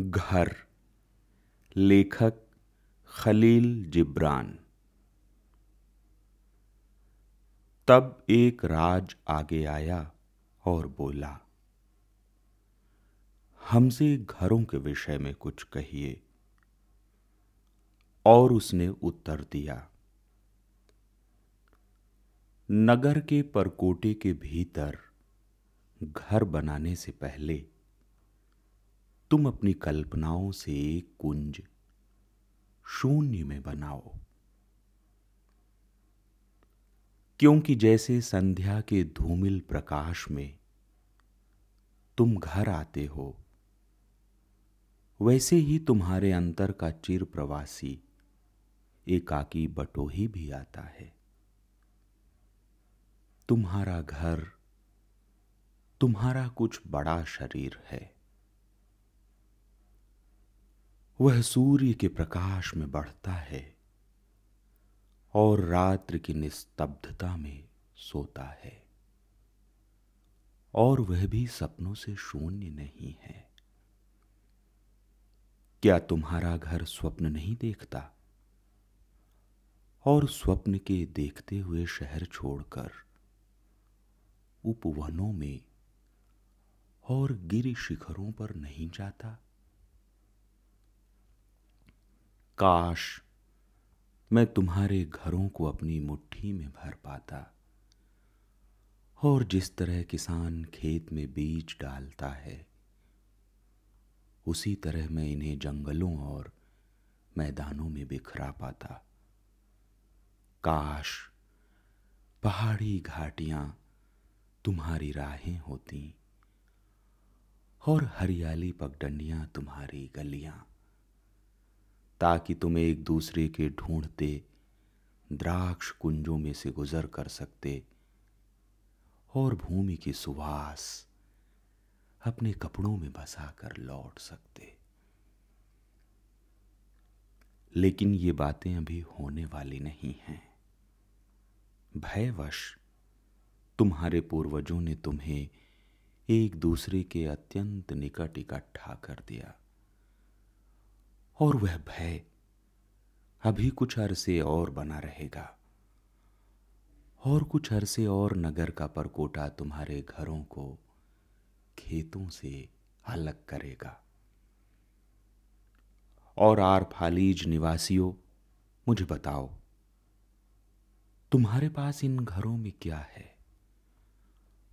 घर। लेखक खलील जिब्रान। तब एक राज आगे आया और बोला, हमसे घरों के विषय में कुछ कहिए। और उसने उत्तर दिया, नगर के परकोटे के भीतर घर बनाने से पहले तुम अपनी कल्पनाओं से कुंज शून्य में बनाओ। क्योंकि जैसे संध्या के धूमिल प्रकाश में तुम घर आते हो, वैसे ही तुम्हारे अंतर का चिर प्रवासी एकाकी बटोही भी आता है। तुम्हारा घर, तुम्हारा कुछ बड़ा शरीर है। वह सूर्य के प्रकाश में बढ़ता है और रात्रि की निस्तब्धता में सोता है। और वह भी सपनों से शून्य नहीं है। क्या तुम्हारा घर स्वप्न नहीं देखता? और स्वप्न के देखते हुए शहर छोड़कर उपवनों में और गिरी शिखरों पर नहीं जाता? काश मैं तुम्हारे घरों को अपनी मुट्ठी में भर पाता और जिस तरह किसान खेत में बीज डालता है, उसी तरह मैं इन्हें जंगलों और मैदानों में बिखरा पाता। काश पहाड़ी घाटियाँ तुम्हारी राहें होती और हरियाली पगडंडियाँ तुम्हारी गलियाँ। ताकि तुम एक दूसरे के ढूंढते, द्राक्ष कुंजों में से गुजर कर सकते, और भूमि की सुवास अपने कपड़ों में बसा कर लौट सकते। लेकिन ये बातें अभी होने वाली नहीं हैं। भयवश तुम्हारे पूर्वजों ने तुम्हें एक दूसरे के अत्यंत निकट इकट्ठा कर दिया। और वह भय अभी कुछ अरसे और बना रहेगा। और कुछ अरसे और नगर का परकोटा तुम्हारे घरों को खेतों से अलग करेगा। और आर फालीज निवासियों, मुझे बताओ, तुम्हारे पास इन घरों में क्या है?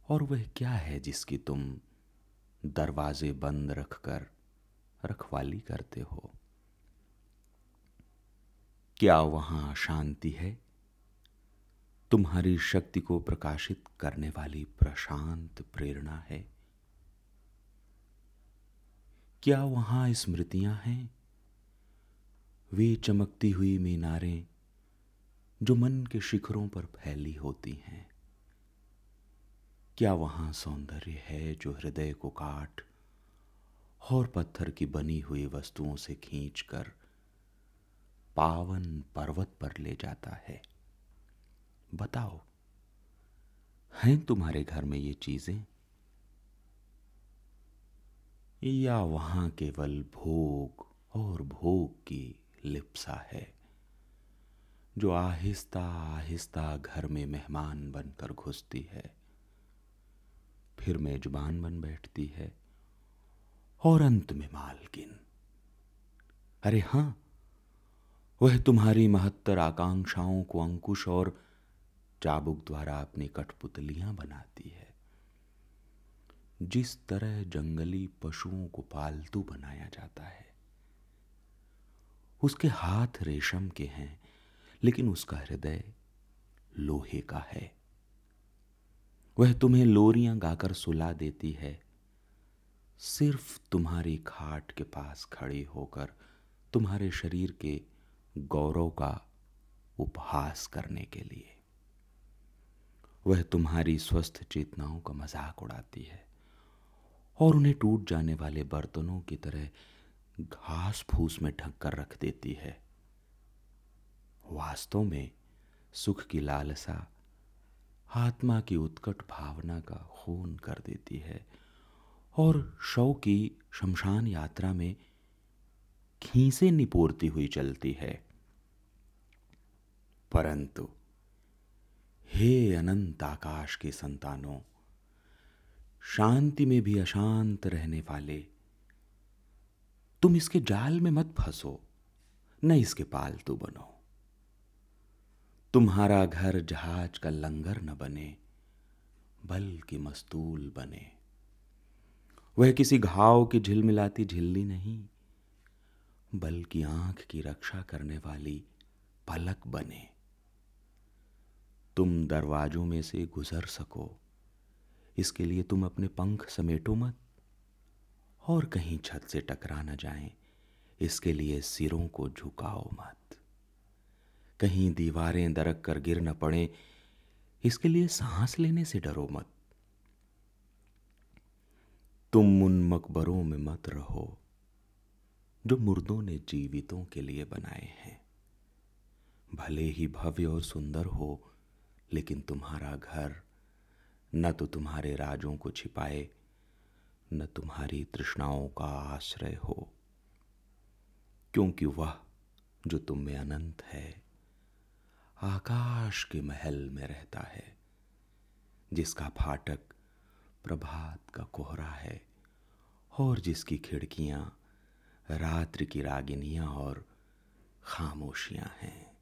और वह क्या है जिसकी तुम दरवाजे बंद रखकर रखवाली करते हो? क्या वहाँ शांति है? तुम्हारी शक्ति को प्रकाशित करने वाली प्रशांत प्रेरणा है। क्या वहाँ स्मृतियाँ हैं? वे चमकती हुई मीनारें जो मन के शिखरों पर फैली होती हैं। क्या वहाँ सौंदर्य है जो हृदय को काट और पत्थर की बनी हुई वस्तुओं से खींचकर पावन पर्वत पर ले जाता है। बताओ, हैं तुम्हारे घर में ये चीज़ें? या वहाँ केवल भोग और भोग की लिप्सा है, जो आहिस्ता आहिस्ता घर में मेहमान बनकर घुसती है, फिर मेजबान बन बैठती है, और अंत में मालकिन। अरे हाँ वह तुम्हारी महत्तर आकांक्षाओं को अंकुश और चाबुक द्वारा अपनी कठपुतलियाँ बनाती है। जिस तरह जंगली पशुओं को पालतू बनाया जाता है, उसके हाथ रेशम के हैं, लेकिन उसका हृदय लोहे का है। वह तुम्हें लोरियाँ गाकर सुला देती है। सिर्फ़ तुम्हारी खाट के पास खड़ी होकर तुम्हारे शरीर के गौरव का उपहास करने के लिए। वह तुम्हारी स्वस्थ चेतनाओं का मज़ाक उड़ाती है और उन्हें टूट जाने वाले बर्तनों की तरह घास फूस में ढक कर रख देती है। वास्तव में सुख की लालसा आत्मा की उत्कट भावना का खून कर देती है और शव की शमशान यात्रा में खीसे निपोरती हुई चलती है। परंतु, हे अनंत आकाश के संतानों, शांति में भी अशांत रहने वाले, तुम इसके जाल में मत फंसो, न इसके पालतू बनो। तुम्हारा घर जहाज़ का लंगर न बने बल्कि मस्तूल बने। वह किसी घाव की झिलमिलाती झिल्ली नहीं। बल्कि आँख की रक्षा करने वाली पलक बने। तुम दरवाजों में से गुजर सको। इसके लिए तुम अपने पंख समेटो मत। और कहीं छत से टकरा न जाए। इसके लिए सिरों को झुकाओ मत। कहीं दीवारें दरक कर गिर न पड़े। इसके लिए सांस लेने से डरो मत। तुम उन मकबरों में मत रहो। जो मुर्दों ने जीवितों के लिए बनाए हैं। भले ही भव्य और सुंदर हो, लेकिन तुम्हारा घर न तो तुम्हारे राजों को छिपाए, न तुम्हारी तृष्णाओं का आश्रय हो, क्योंकि वह जो तुम में अनंत है, आकाश के महल में रहता है, जिसका फाटक प्रभात का कोहरा है, और जिसकी खिड़कियाँ रात्रि की रागिनियाँ और खामोशियाँ हैं।